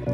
Okay,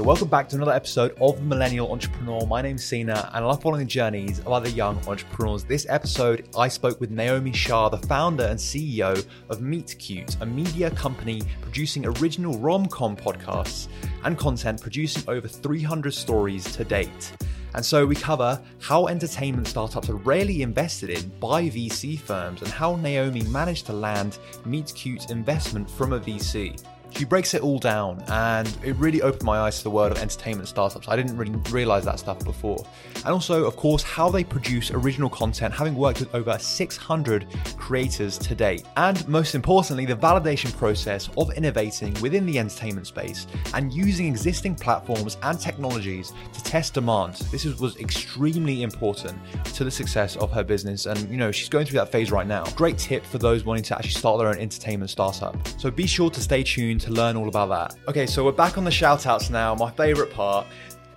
welcome back to another episode of The Millennial Entrepreneur. My name's Sina, and I love following the journeys of other young entrepreneurs. This episode, I spoke with Naomi Shah, the founder and CEO of Meet Cute, a media company producing original rom com podcasts and content, producing over 300 stories to date. And so we cover how entertainment startups are rarely invested in by VC firms and how Naomi managed to land Meet Cute investment from a VC. She breaks it all down, and it really opened my eyes to the world of entertainment startups. I didn't really realize that stuff before. And also, of course, how they produce original content, having worked with over 600 creators to date. And most importantly, the validation process of innovating within the entertainment space and using existing platforms and technologies to test demand. This was extremely important to the success of her business. And, you know, she's going through that phase right now. Great tip for those wanting to actually start their own entertainment startup. So be sure to stay tuned to learn all about that. Okay, so we're back on the shout outs now, my favorite part.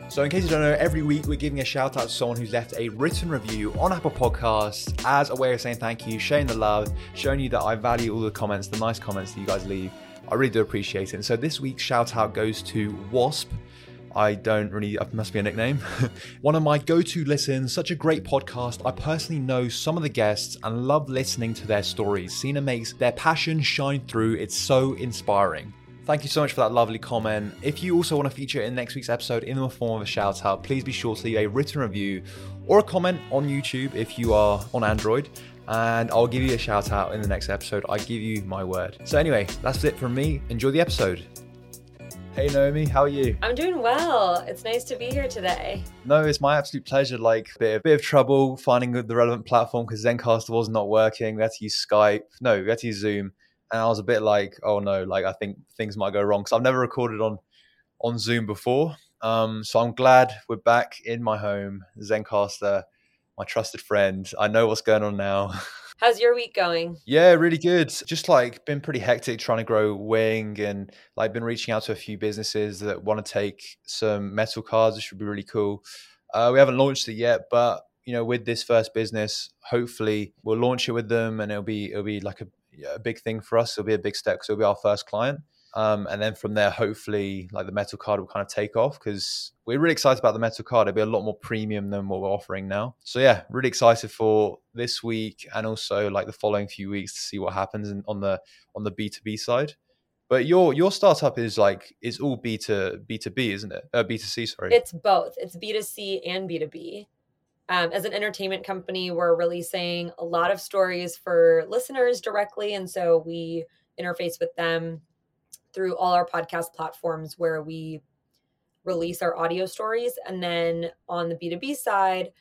So, in case you don't know, every week we're giving a shout out to someone who's left a written review on Apple Podcasts as a way of saying thank you, showing the love, showing you that I value all the comments, the nice comments that you guys leave. I really do appreciate it. And so, this week's shout out goes to Wasp. I don't really, it must be a nickname. One of my go to listens, such a great podcast. I personally know some of the guests and love listening to their stories. Sina makes their passion shine through. It's so inspiring. Thank you so much for that lovely comment. If you also want to feature in next week's episode in the form of a shout out, please be sure to leave a written review or a comment on YouTube if you are on Android and I'll give you a shout out in the next episode. I give you my word. So, anyway, that's it from me. Enjoy the episode. Hey Naomi, how are you? I'm doing well. It's nice to be here today. No, it's my absolute pleasure. Like a bit, a bit of trouble finding the relevant platform because Zencastr was not working. We had to use Skype. No, we had to use Zoom, and I was a bit like, oh no, like I think things might go wrong because I've never recorded on on Zoom before. Um, so I'm glad we're back in my home, Zencastr, my trusted friend. I know what's going on now. How's your week going? Yeah, really good. Just like been pretty hectic trying to grow Wing and like been reaching out to a few businesses that want to take some metal cards, which would be really cool. Uh, we haven't launched it yet, but you know, with this first business, hopefully we'll launch it with them and it'll be it'll be like a, a big thing for us. It'll be a big step because it'll be our first client. Um, and then from there, hopefully, like the metal card will kind of take off because we're really excited about the metal card. It'll be a lot more premium than what we're offering now. So yeah, really excited for this week and also like the following few weeks to see what happens in, on the on the B two B side. But your your startup is like is all B to B to B, isn't it? Uh, B to C, sorry. It's both. It's B to C and B to B. Um, as an entertainment company, we're releasing a lot of stories for listeners directly, and so we interface with them through all our podcast platforms where we release our audio stories. And then on the B2B side,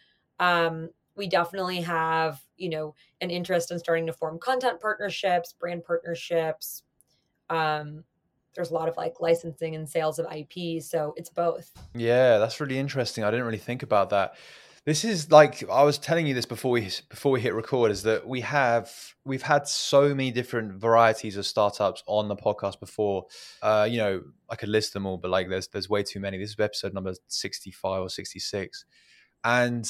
um, we definitely have, you know, an interest in starting to form content partnerships, brand partnerships. Um, there's a lot of like licensing and sales of IP. So it's both. Yeah, that's really interesting. I didn't really think about that. This is like I was telling you this before we before we hit record is that we have we've had so many different varieties of startups on the podcast before. Uh, you know, I could list them all, but like there's there's way too many. This is episode number 65 or 66. And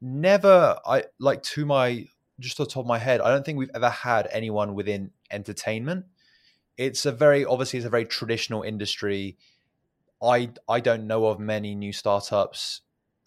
never I like to my just off the top of my head, I don't think we've ever had anyone within entertainment. It's a very obviously it's a very traditional industry. I I don't know of many new startups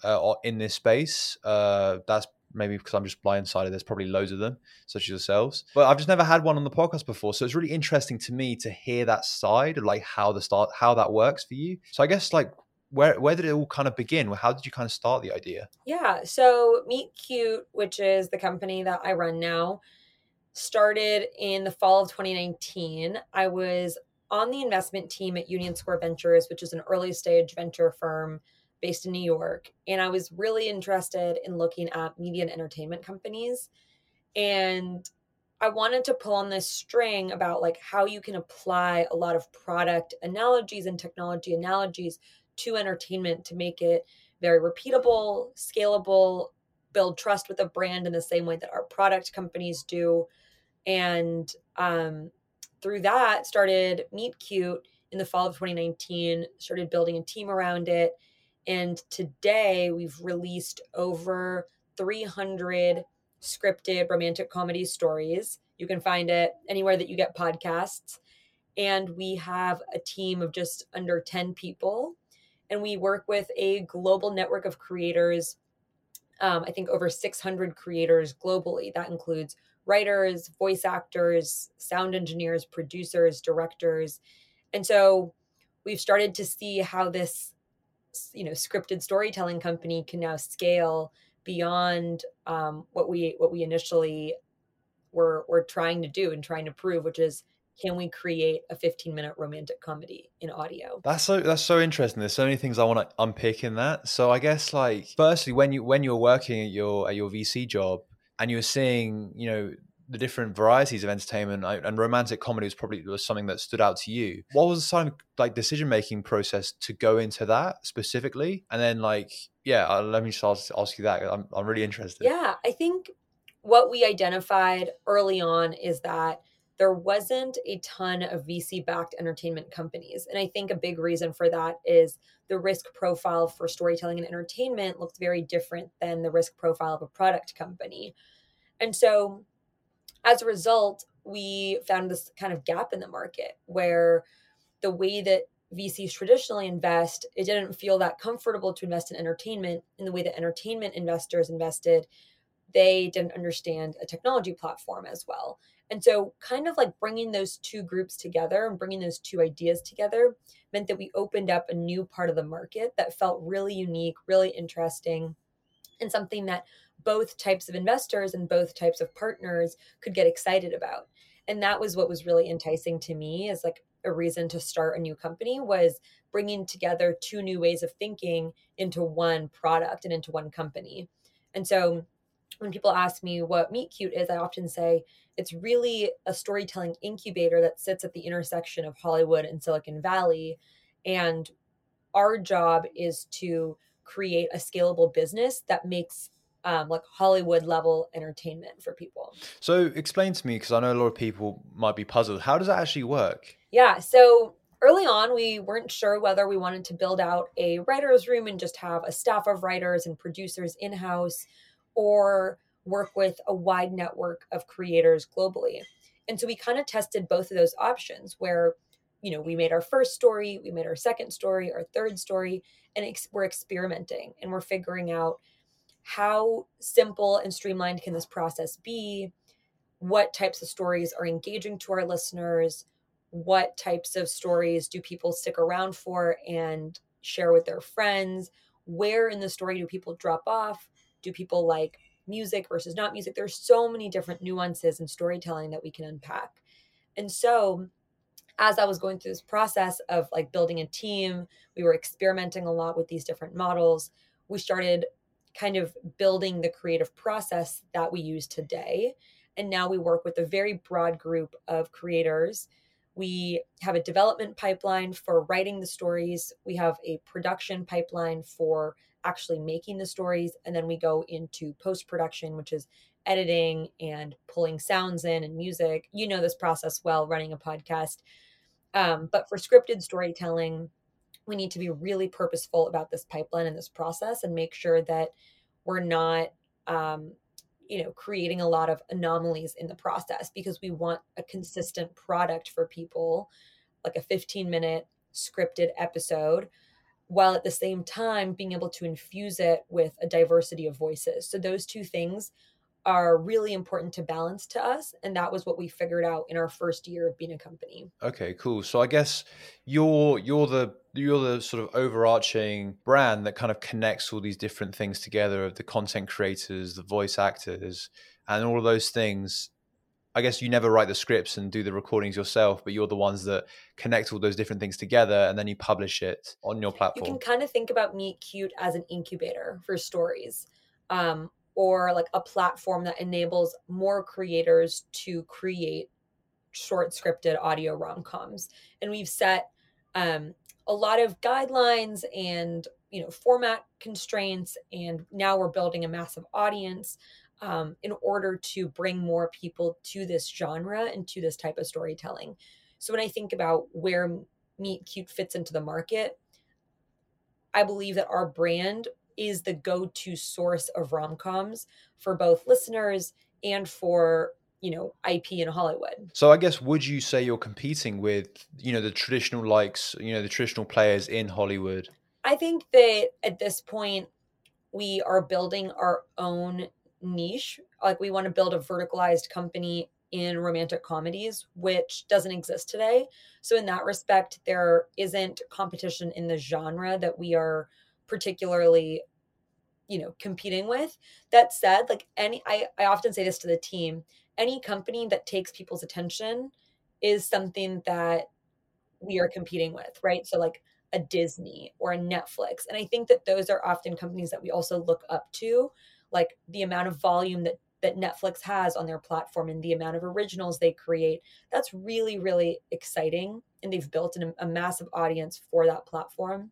uh, in this space. Uh, that's maybe because I'm just blindsided. There's probably loads of them, such as yourselves. But I've just never had one on the podcast before, so it's really interesting to me to hear that side of like how the start, how that works for you. So I guess like where where did it all kind of begin? How did you kind of start the idea? Yeah, so Meet Cute, which is the company that I run now, started in the fall of 2019. I was on the investment team at Union Square Ventures, which is an early stage venture firm based in New York. And I was really interested in looking at media and entertainment companies. And I wanted to pull on this string about like how you can apply a lot of product analogies and technology analogies to entertainment to make it very repeatable, scalable, build trust with a brand in the same way that our product companies do. And um, through that, started Meet Cute in the fall of 2019, started building a team around it and today we've released over 300 scripted romantic comedy stories. You can find it anywhere that you get podcasts. And we have a team of just under 10 people. And we work with a global network of creators. Um, I think over 600 creators globally. That includes writers, voice actors, sound engineers, producers, directors. And so we've started to see how this you know scripted storytelling company can now scale beyond um, what we what we initially were were trying to do and trying to prove, which is can we create a 15 minute romantic comedy in audio? That's so that's so interesting. There's so many things i want to unpick in that. So i guess like firstly when you when you're working at your at your vc job and you're seeing you know the different varieties of entertainment and romantic comedy was probably was something that stood out to you. What was the kind of like decision making process to go into that specifically? And then like, yeah, uh, let me just ask, ask you that. I'm, I'm really interested. Yeah, I think what we identified early on is that there wasn't a ton of VC backed entertainment companies. And I think a big reason for that is the risk profile for storytelling and entertainment looked very different than the risk profile of a product company. And so as a result, we found this kind of gap in the market where the way that VCs traditionally invest, it didn't feel that comfortable to invest in entertainment in the way that entertainment investors invested. They didn't understand a technology platform as well. And so, kind of like bringing those two groups together and bringing those two ideas together meant that we opened up a new part of the market that felt really unique, really interesting, and something that both types of investors and both types of partners could get excited about. And that was what was really enticing to me as like a reason to start a new company was bringing together two new ways of thinking into one product and into one company. And so when people ask me what meet cute is i often say it's really a storytelling incubator that sits at the intersection of hollywood and silicon valley. And our job is to create a scalable business that makes um, like Hollywood level entertainment for people. So explain to me, because I know a lot of people might be puzzled. How does that actually work? Yeah. So early on, we weren't sure whether we wanted to build out a writer's room and just have a staff of writers and producers in house or work with a wide network of creators globally. And so we kind of tested both of those options where, you know, we made our first story, we made our second story, our third story, and ex- we're experimenting and we're figuring out how simple and streamlined can this process be? What types of stories are engaging to our listeners? What types of stories do people stick around for and share with their friends? Where in the story do people drop off? Do people like music versus not music? There's so many different nuances in storytelling that we can unpack. And so, as I was going through this process of like building a team, we were experimenting a lot with these different models. We started kind of building the creative process that we use today. And now we work with a very broad group of creators. We have a development pipeline for writing the stories, we have a production pipeline for actually making the stories, and then we go into post production, which is editing and pulling sounds in and music. You know this process well running a podcast. Um, but for scripted storytelling, we need to be really purposeful about this pipeline and this process and make sure that we're not um, you know creating a lot of anomalies in the process because we want a consistent product for people like a 15 minute scripted episode while at the same time being able to infuse it with a diversity of voices. So those two things are really important to balance to us and that was what we figured out in our first year of being a company. Okay cool. So i guess you're you're the you're the sort of overarching brand that kind of connects all these different things together of the content creators the voice actors and all of those things. I guess you never write the scripts and do the recordings yourself but you're the ones that connect all those different things together and then you publish it on your platform you can kind of think about meet cute as an incubator for stories. Um, or like a platform that enables more creators to create short scripted audio rom-coms. And we've set um, a lot of guidelines and you know format constraints and now we're building a massive audience um, in order to bring more people to this genre and to this type of storytelling. So when i think about where meet cute fits into the market i believe that our brand is the go-to source of rom-coms for both listeners and for you know ip in hollywood So I guess would you say you're competing with you know the traditional likes you know the traditional players in Hollywood? I think that at this point, we are building our own niche. Like, we want to build a verticalized company in romantic comedies, which doesn't exist today. So, in that respect, there isn't competition in the genre that we are particularly you know competing with that said like any I, I often say this to the team any company that takes people's attention is something that we are competing with right so like a Disney or a Netflix. And I think that those are often companies that we also look up to, like the amount of volume that that Netflix has on their platform and the amount of originals they create. That's really really exciting and they've built an, a massive audience for that platform.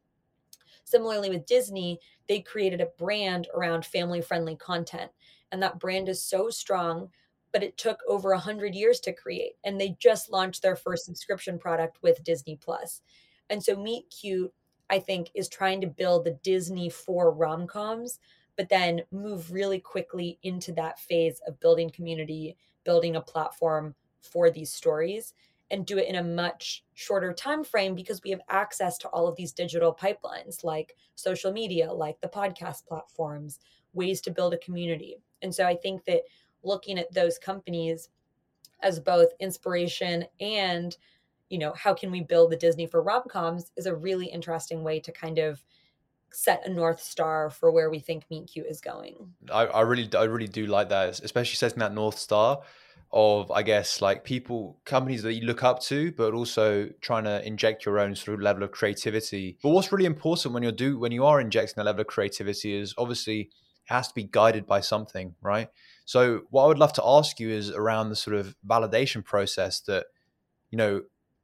Similarly with Disney, they created a brand around family-friendly content and that brand is so strong but it took over 100 years to create and they just launched their first subscription product with Disney Plus. And so Meet Cute, I think, is trying to build the Disney for rom coms, but then move really quickly into that phase of building community, building a platform for these stories, and do it in a much shorter time frame because we have access to all of these digital pipelines like social media, like the podcast platforms, ways to build a community. And so I think that looking at those companies as both inspiration and you know, how can we build the Disney for rom coms is a really interesting way to kind of set a north star for where we think Meet Cute is going. I, I really I really do like that, especially setting that north star of I guess like people companies that you look up to, but also trying to inject your own sort of level of creativity. But what's really important when you're do when you are injecting that level of creativity is obviously it has to be guided by something, right? So what I would love to ask you is around the sort of validation process that you know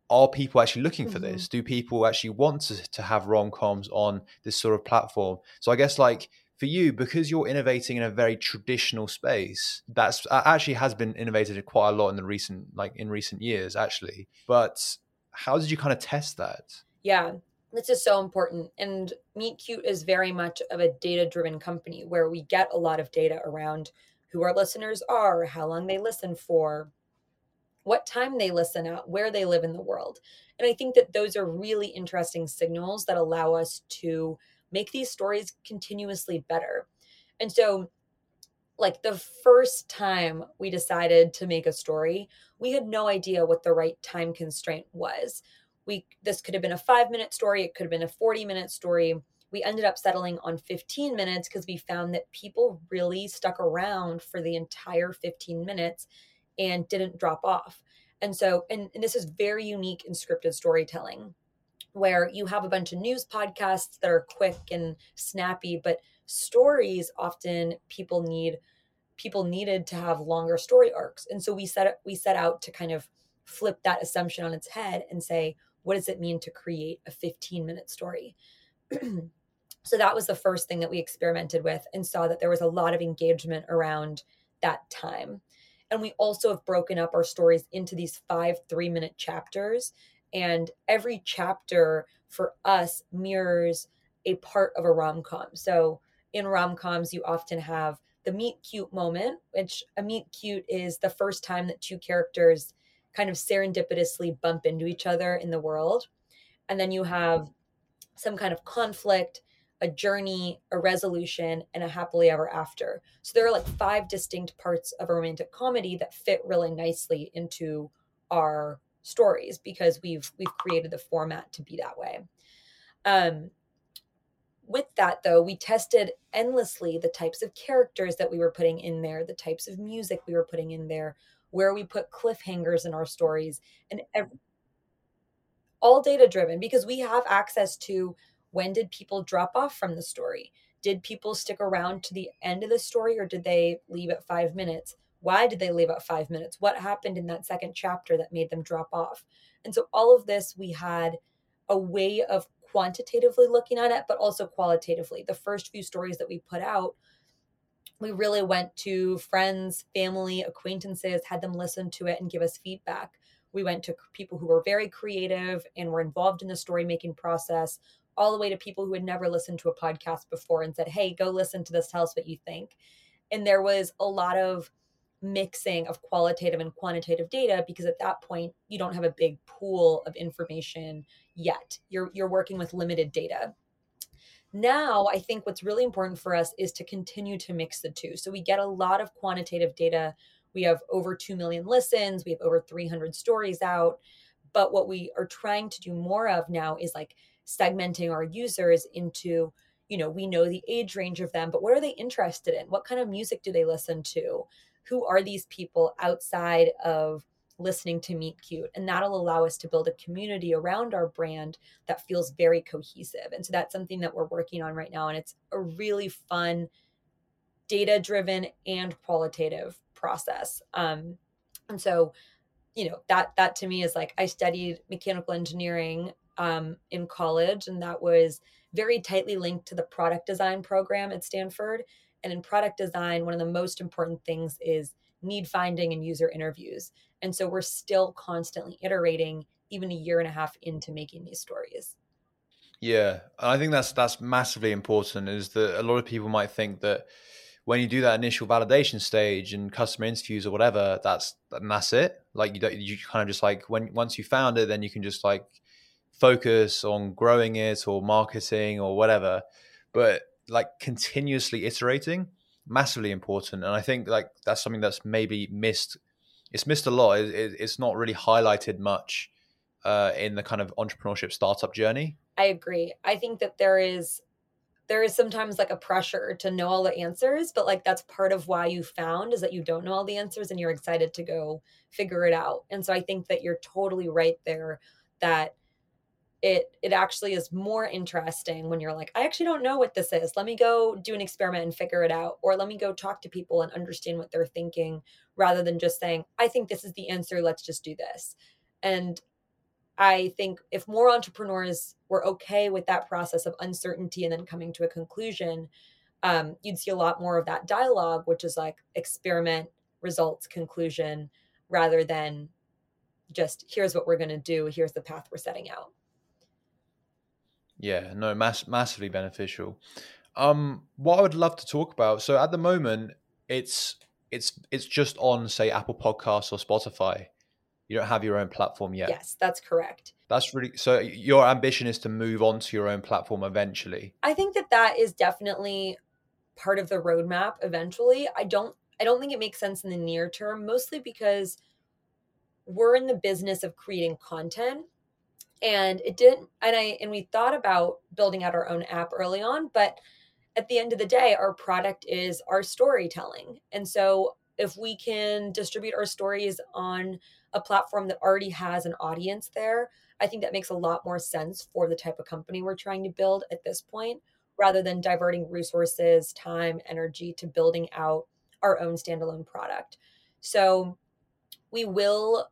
are people actually looking for Mhm. this? Do people actually want to, to have rom coms on this sort of platform? So I guess like for you, because you're innovating in a very traditional space, that's uh, actually has been innovated quite a lot in the recent like in recent years actually. But how did you kind of test that? Yeah, this is so important. And Meet Cute is very much of a data driven company where we get a lot of data around who our listeners are, how long they listen for, what time they listen at, where they live in the world. And I think that those are really interesting signals that allow us to make these stories continuously better. And so, like the first time we decided to make a story, we had no idea what the right time constraint was. We this could have been a 5-minute story, it could have been a 40-minute story. We ended up settling on 15 minutes because we found that people really stuck around for the entire 15 minutes and didn't drop off. And so, and, and this is very unique in scripted storytelling, where you have a bunch of news podcasts that are quick and snappy, but stories often people need people needed to have longer story arcs. And so we set we set out to kind of flip that assumption on its head and say, what does it mean to create a 15 minute story? so that was the first thing that we experimented with and saw that there was a lot of engagement around that time. And we also have broken up our stories into these five three minute chapters. And every chapter for us mirrors a part of a rom com. So in rom coms, you often have the meet cute moment, which a meet cute is the first time that two characters kind of serendipitously bump into each other in the world. And then you have some kind of conflict, a journey, a resolution, and a happily ever after. So there are like five distinct parts of a romantic comedy that fit really nicely into our stories because we've we've created the format to be that way. Um, with that though, we tested endlessly the types of characters that we were putting in there, the types of music we were putting in there, where we put cliffhangers in our stories, and ev- all data driven because we have access to when did people drop off from the story? Did people stick around to the end of the story or did they leave at five minutes? Why did they leave at five minutes? What happened in that second chapter that made them drop off? And so, all of this, we had a way of quantitatively looking at it, but also qualitatively. The first few stories that we put out, we really went to friends, family, acquaintances, had them listen to it and give us feedback. We went to people who were very creative and were involved in the story making process, all the way to people who had never listened to a podcast before and said, Hey, go listen to this. Tell us what you think. And there was a lot of mixing of qualitative and quantitative data because at that point you don't have a big pool of information yet. You're you're working with limited data. Now, I think what's really important for us is to continue to mix the two. So we get a lot of quantitative data. We have over 2 million listens, we have over 300 stories out. But what we are trying to do more of now is like segmenting our users into, you know, we know the age range of them, but what are they interested in? What kind of music do they listen to? Who are these people outside of listening to Meet Cute. And that'll allow us to build a community around our brand that feels very cohesive. And so that's something that we're working on right now. And it's a really fun, data driven and qualitative process. Um, and so, you know, that that to me is like I studied mechanical engineering um, in college, and that was very tightly linked to the product design program at Stanford. And in product design, one of the most important things is need finding and user interviews. And so we're still constantly iterating even a year and a half into making these stories. Yeah, I think that's that's massively important. Is that a lot of people might think that when you do that initial validation stage and customer interviews or whatever, that's and that's it. Like you don't, you kind of just like when once you found it, then you can just like focus on growing it or marketing or whatever. But like continuously iterating massively important and i think like that's something that's maybe missed it's missed a lot it, it's not really highlighted much uh, in the kind of entrepreneurship startup journey. I agree. I think that there is there is sometimes like a pressure to know all the answers but like that's part of why you found is that you don't know all the answers and you're excited to go figure it out and so i think that you're totally right there that it it actually is more interesting when you're like i actually don't know what this is. Let me go do an experiment and figure it out or let me go talk to people and understand what they're thinking rather than just saying i think this is the answer. Let's just do this. And i think if more entrepreneurs were okay with that process of uncertainty and then coming to a conclusion um, you'd see a lot more of that dialogue which is like experiment results conclusion rather than just here's what we're going to do. Here's the path we're setting out yeah, no, mass- massively beneficial. Um, what I would love to talk about. So at the moment, it's it's it's just on say Apple Podcasts or Spotify. You don't have your own platform yet. Yes, that's correct. That's really so. Your ambition is to move on to your own platform eventually. I think that that is definitely part of the roadmap. Eventually, I don't. I don't think it makes sense in the near term, mostly because we're in the business of creating content and it didn't and i and we thought about building out our own app early on but at the end of the day our product is our storytelling. And so if we can distribute our stories on a platform that already has an audience there i think that makes a lot more sense for the type of company we're trying to build at this point rather than diverting resources time energy to building out our own standalone product. So we will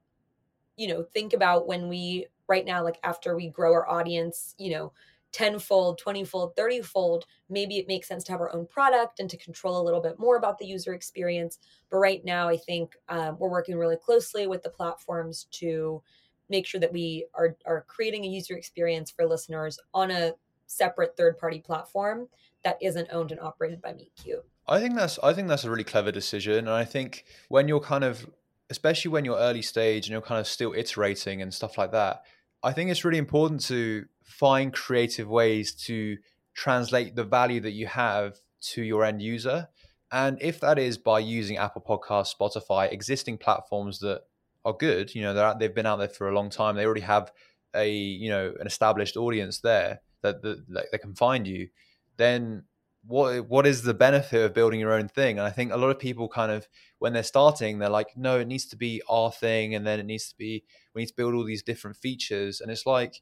you know think about when we right now like after we grow our audience you know tenfold 20fold 30fold maybe it makes sense to have our own product and to control a little bit more about the user experience. But right now i think um, we're working really closely with the platforms to make sure that we are, are creating a user experience for listeners on a separate third party platform that isn't owned and operated by meet cute i think that's i think that's a really clever decision. And i think when you're kind of especially when you're early stage and you're kind of still iterating and stuff like that I think it's really important to find creative ways to translate the value that you have to your end user. And if that is by using Apple Podcasts, Spotify, existing platforms that are good, you know, they've been out there for a long time. They already have a, you know, an established audience there that, that, that they can find you. Then what what is the benefit of building your own thing? And I think a lot of people kind of when they're starting, they're like, no, it needs to be our thing, and then it needs to be we need to build all these different features. And it's like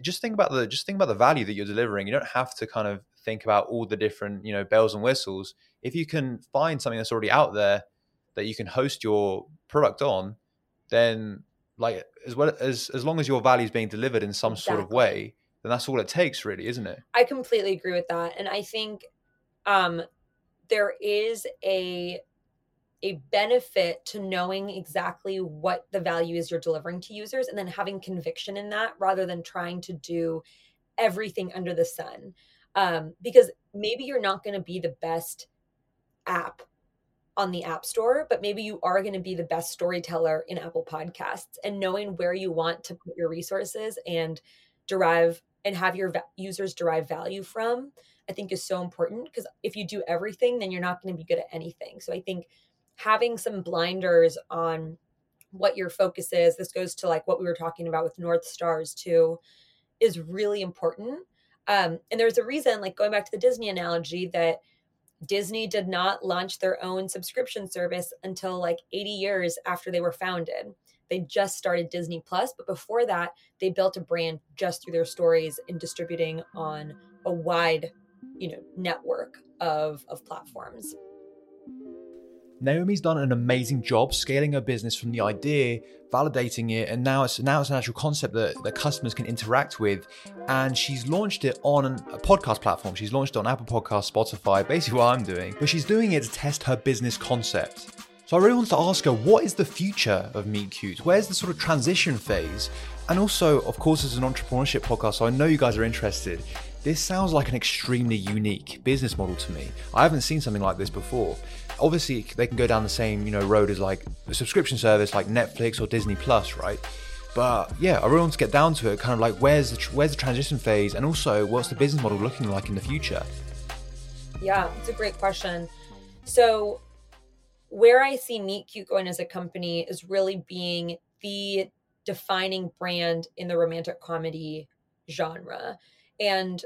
just think about the just think about the value that you're delivering. You don't have to kind of think about all the different, you know, bells and whistles. If you can find something that's already out there that you can host your product on, then like as well as as long as your value is being delivered in some exactly. sort of way, then that's all it takes really isn't it i completely agree with that and i think um there is a a benefit to knowing exactly what the value is you're delivering to users and then having conviction in that rather than trying to do everything under the sun. Um, because maybe you're not going to be the best app on the App Store, but maybe you are going to be the best storyteller in Apple Podcasts and knowing where you want to put your resources and derive and have your va- users derive value from, I think is so important because if you do everything, then you're not going to be good at anything. So I think having some blinders on what your focus is, this goes to like what we were talking about with North Stars too, is really important. Um, and there's a reason, like going back to the Disney analogy, that Disney did not launch their own subscription service until like 80 years after they were founded. They just started Disney Plus, but before that, they built a brand just through their stories and distributing on a wide, you know, network of of platforms. Naomi's done an amazing job scaling her business from the idea, validating it, and now it's now it's an actual concept that, that customers can interact with. And she's launched it on a podcast platform. She's launched it on Apple Podcasts, Spotify, basically what I'm doing. But she's doing it to test her business concept. So I really want to ask her, what is the future of Meet Cute? Where's the sort of transition phase? And also, of course, as an entrepreneurship podcast, so I know you guys are interested. This sounds like an extremely unique business model to me. I haven't seen something like this before obviously they can go down the same you know road as like a subscription service like Netflix or Disney Plus, right? But yeah, I really want to get down to it. Kind of like where's the where's the transition phase, and also what's the business model looking like in the future? Yeah, it's a great question. So where I see Meet Cute going as a company is really being the defining brand in the romantic comedy genre. And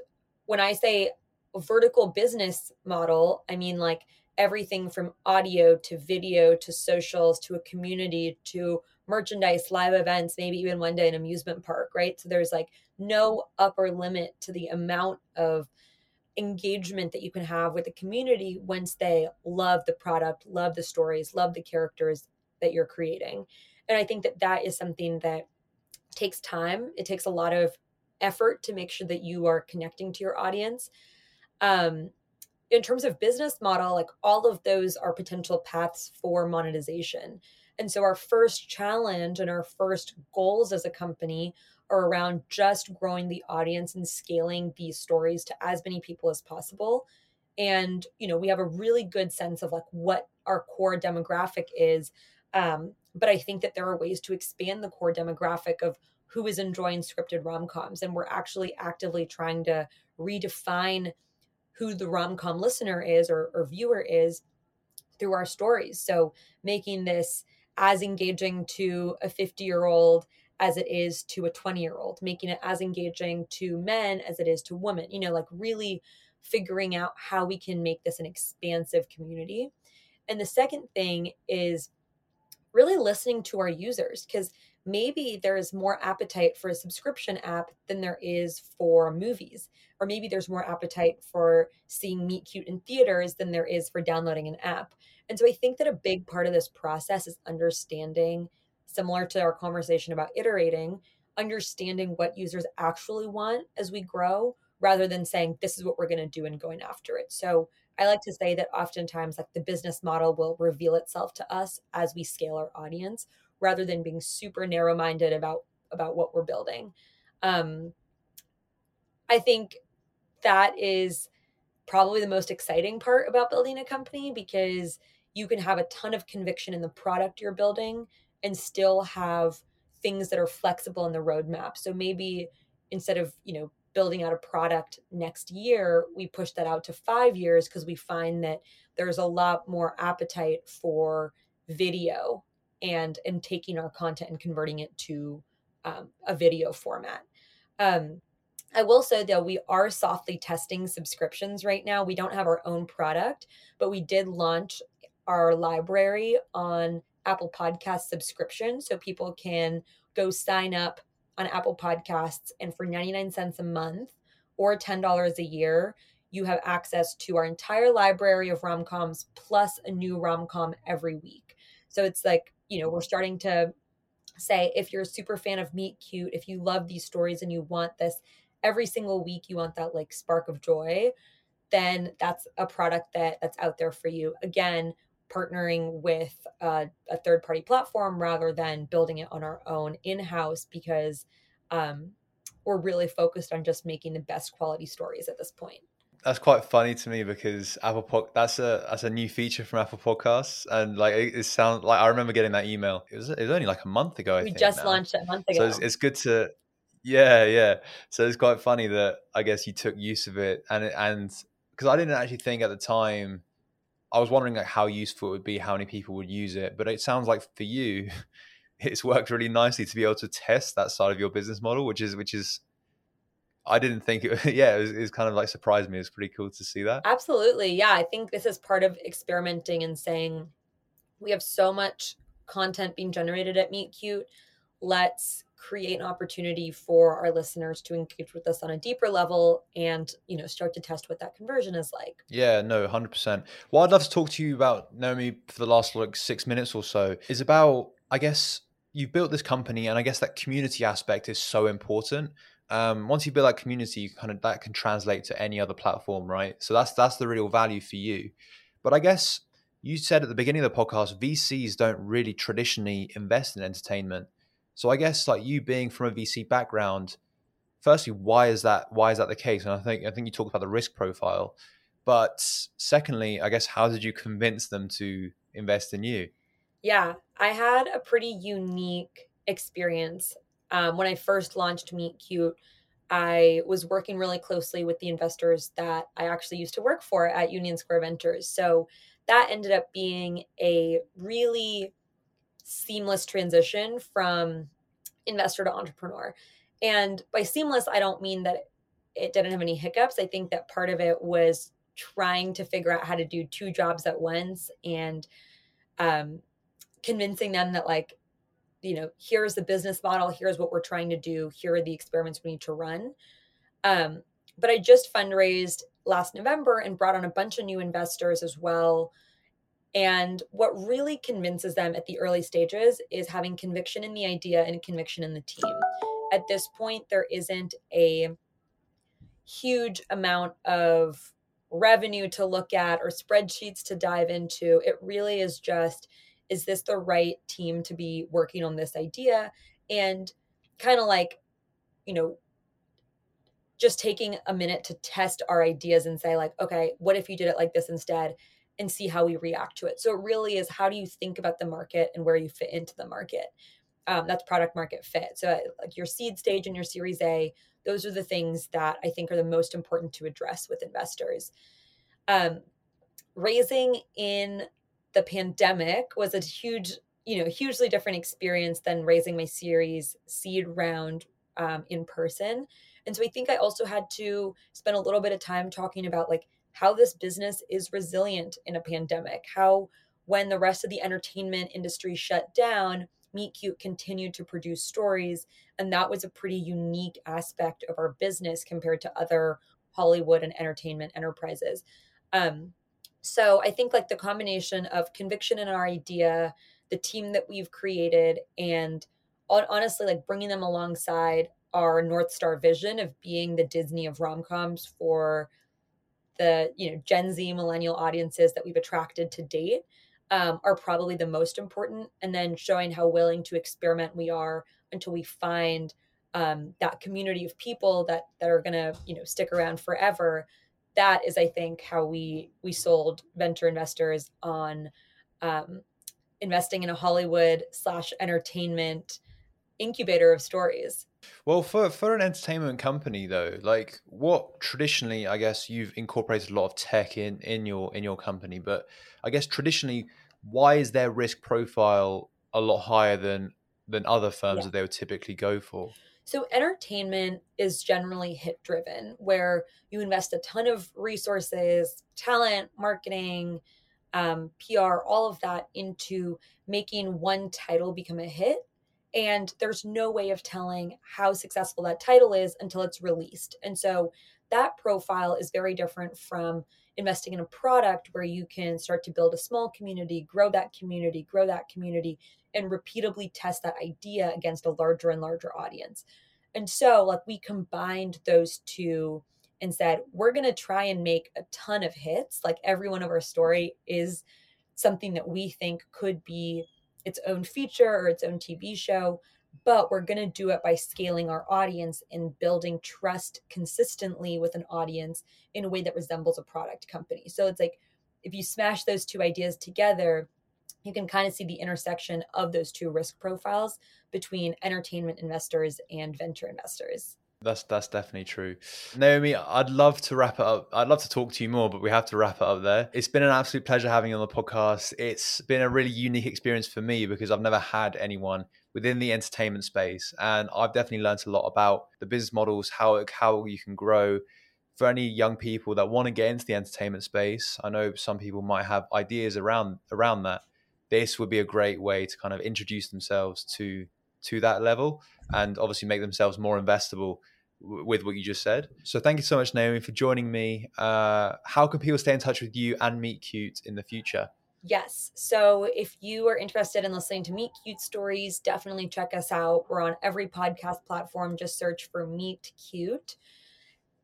when I say vertical business model, I mean like everything from audio to video to socials to a community to merchandise, live events, maybe even one day an amusement park, right? So there's like no upper limit to the amount of engagement that you can have with the community once they love the product, love the stories, love the characters that you're creating. And I think that that is something that takes time. It takes a lot of effort to make sure that you are connecting to your audience. Um, in terms of business model, like all of those are potential paths for monetization. And so our first challenge and our first goals as a company are around just growing the audience and scaling these stories to as many people as possible. And, you know, we have a really good sense of like what our core demographic is. Um, but I think that there are ways to expand the core demographic of who is enjoying scripted rom coms. And we're actually actively trying to redefine who the rom com listener is or, or viewer is through our stories. So making this as engaging to a 50 year old as it is to a 20 year old, making it as engaging to men as it is to women, you know, like really figuring out how we can make this an expansive community. And the second thing is really listening to our users because maybe there's more appetite for a subscription app than there is for movies or maybe there's more appetite for seeing meet cute in theaters than there is for downloading an app and so i think that a big part of this process is understanding similar to our conversation about iterating understanding what users actually want as we grow rather than saying this is what we're going to do and going after it. So i like to say that oftentimes like the business model will reveal itself to us as we scale our audience rather than being super narrow minded about about what we're building. Um i think that is probably the most exciting part about building a company because you can have a ton of conviction in the product you're building and still have things that are flexible in the roadmap so maybe instead of you know building out a product next year we push that out to five years because we find that there's a lot more appetite for video and and taking our content and converting it to um, a video format. Um, I will say though, we are softly testing subscriptions right now. We don't have our own product, but we did launch our library on Apple Podcast subscription. So people can go sign up on Apple Podcasts, and for 99 cents a month or $10 a year, you have access to our entire library of rom coms plus a new rom com every week. So it's like you know, we're starting to say if you're a super fan of Meet Cute, if you love these stories and you want this every single week, you want that like spark of joy, then that's a product that that's out there for you. Again, partnering with a third party platform rather than building it on our own in house because um, we're really focused on just making the best quality stories at this point that's quite funny to me because Apple Pod, that's a that's a new feature from Apple Podcasts, and like it, it sounds like I remember getting that email. It was it was only like a month ago. I we just now. launched it a month ago. So it's, it's good to, yeah, yeah. So it's quite funny that I guess you took use of it, and and because I didn't actually think at the time, I was wondering like how useful it would be, how many people would use it, but it sounds like for you, it's worked really nicely to be able to test that side of your business model, which is which is I didn't think it. Yeah, it was, it was, kind of like surprised me. It's pretty cool to see that. Absolutely, yeah. I think this is part of experimenting and saying we have so much content being generated at Meet Cute. Let's create an opportunity for our listeners to engage with us on a deeper level and you know start to test what that conversion is like yeah no 100% what i'd love to talk to you about naomi for the last like six minutes or so is about i guess you've built this company and i guess that community aspect is so important um, once you build that community, you kind of that can translate to any other platform, right? So that's that's the real value for you. But I guess you said at the beginning of the podcast, VCs don't really traditionally invest in entertainment. So I guess like you being from a VC background, firstly, why is that? Why is that the case? And I think I think you talked about the risk profile. But secondly, I guess how did you convince them to invest in you? Yeah, I had a pretty unique experience um, when I first launched Meet Cute, I was working really closely with the investors that I actually used to work for at Union Square Ventures. So that ended up being a really seamless transition from investor to entrepreneur. And by seamless, I don't mean that it didn't have any hiccups. I think that part of it was trying to figure out how to do two jobs at once and um, convincing them that like you know, here's the business model, here's what we're trying to do, here are the experiments we need to run. Um, but I just fundraised last November and brought on a bunch of new investors as well. And what really convinces them at the early stages is having conviction in the idea and conviction in the team. At this point, there isn't a huge amount of revenue to look at or spreadsheets to dive into. It really is just is this the right team to be working on this idea and kind of like you know just taking a minute to test our ideas and say like okay what if you did it like this instead and see how we react to it. So it really is how do you think about the market and where you fit into the market? Um, that's product market fit. So uh, like your seed stage and your series a those are the things that i think are the most important to address with investors. Um, raising in the pandemic was a huge, you know, hugely different experience than raising my series seed round um, in person. And so I think I also had to spend a little bit of time talking about like how this business is resilient in a pandemic, how when the rest of the entertainment industry shut down, Meet Cute continued to produce stories. And that was a pretty unique aspect of our business compared to other Hollywood and entertainment enterprises. Um, so I think like the combination of conviction in our idea, the team that we've created, and honestly, like bringing them alongside our North Star vision of being the Disney of rom coms for the you know Gen Z millennial audiences that we've attracted to date um, are probably the most important. And then showing how willing to experiment we are until we find um, that community of people that that are going to you know stick around forever that is i think how we we sold venture investors on um, investing in a hollywood slash entertainment incubator of stories well for for an entertainment company though like what traditionally i guess you've incorporated a lot of tech in in your in your company but i guess traditionally why is their risk profile a lot higher than than other firms yeah. that they would typically go for so, entertainment is generally hit driven, where you invest a ton of resources, talent, marketing, um, PR, all of that into making one title become a hit. And there's no way of telling how successful that title is until it's released. And so, that profile is very different from investing in a product where you can start to build a small community, grow that community, grow that community, and repeatedly test that idea against a larger and larger audience. And so, like, we combined those two and said, we're going to try and make a ton of hits. Like, every one of our story is something that we think could be its own feature or its own TV show. but we're going to do it by scaling our audience and building trust consistently with an audience in a way that resembles a product company. So it's like if you smash those two ideas together, you can kind of see the intersection of those two risk profiles between entertainment investors and venture investors. That's that's definitely true. Naomi, I'd love to wrap it up. I'd love to talk to you more, but we have to wrap it up there. It's been an absolute pleasure having you on the podcast. It's been a really unique experience for me because I've never had anyone within the entertainment space, and I've definitely learned a lot about the business models, how how you can grow. For any young people that want to get into the entertainment space, I know some people might have ideas around around that. This would be a great way to kind of introduce themselves to to that level and obviously make themselves more investable with what you just said. So thank you so much, Naomi, for joining me. Uh, how can people stay in touch with you and Meet Cute in the future? Yes. So if you are interested in listening to Meet Cute stories, definitely check us out. We're on every podcast platform. Just search for Meet Cute.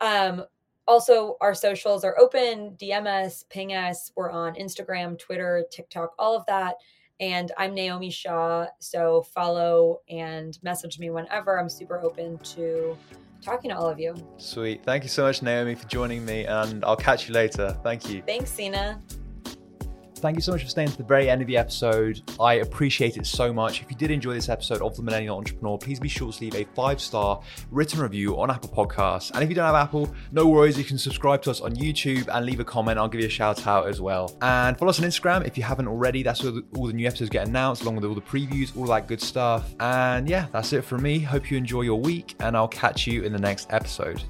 Um, also, our socials are open. DM us, ping us. We're on Instagram, Twitter, TikTok, all of that. And I'm Naomi Shah. So follow and message me whenever. I'm super open to talking to all of you. Sweet. Thank you so much, Naomi, for joining me. And I'll catch you later. Thank you. Thanks, Sina. Thank you so much for staying to the very end of the episode. I appreciate it so much. If you did enjoy this episode of The Millennial Entrepreneur, please be sure to leave a five star written review on Apple Podcasts. And if you don't have Apple, no worries, you can subscribe to us on YouTube and leave a comment. I'll give you a shout out as well. And follow us on Instagram if you haven't already. That's where all the new episodes get announced, along with all the previews, all that good stuff. And yeah, that's it from me. Hope you enjoy your week, and I'll catch you in the next episode.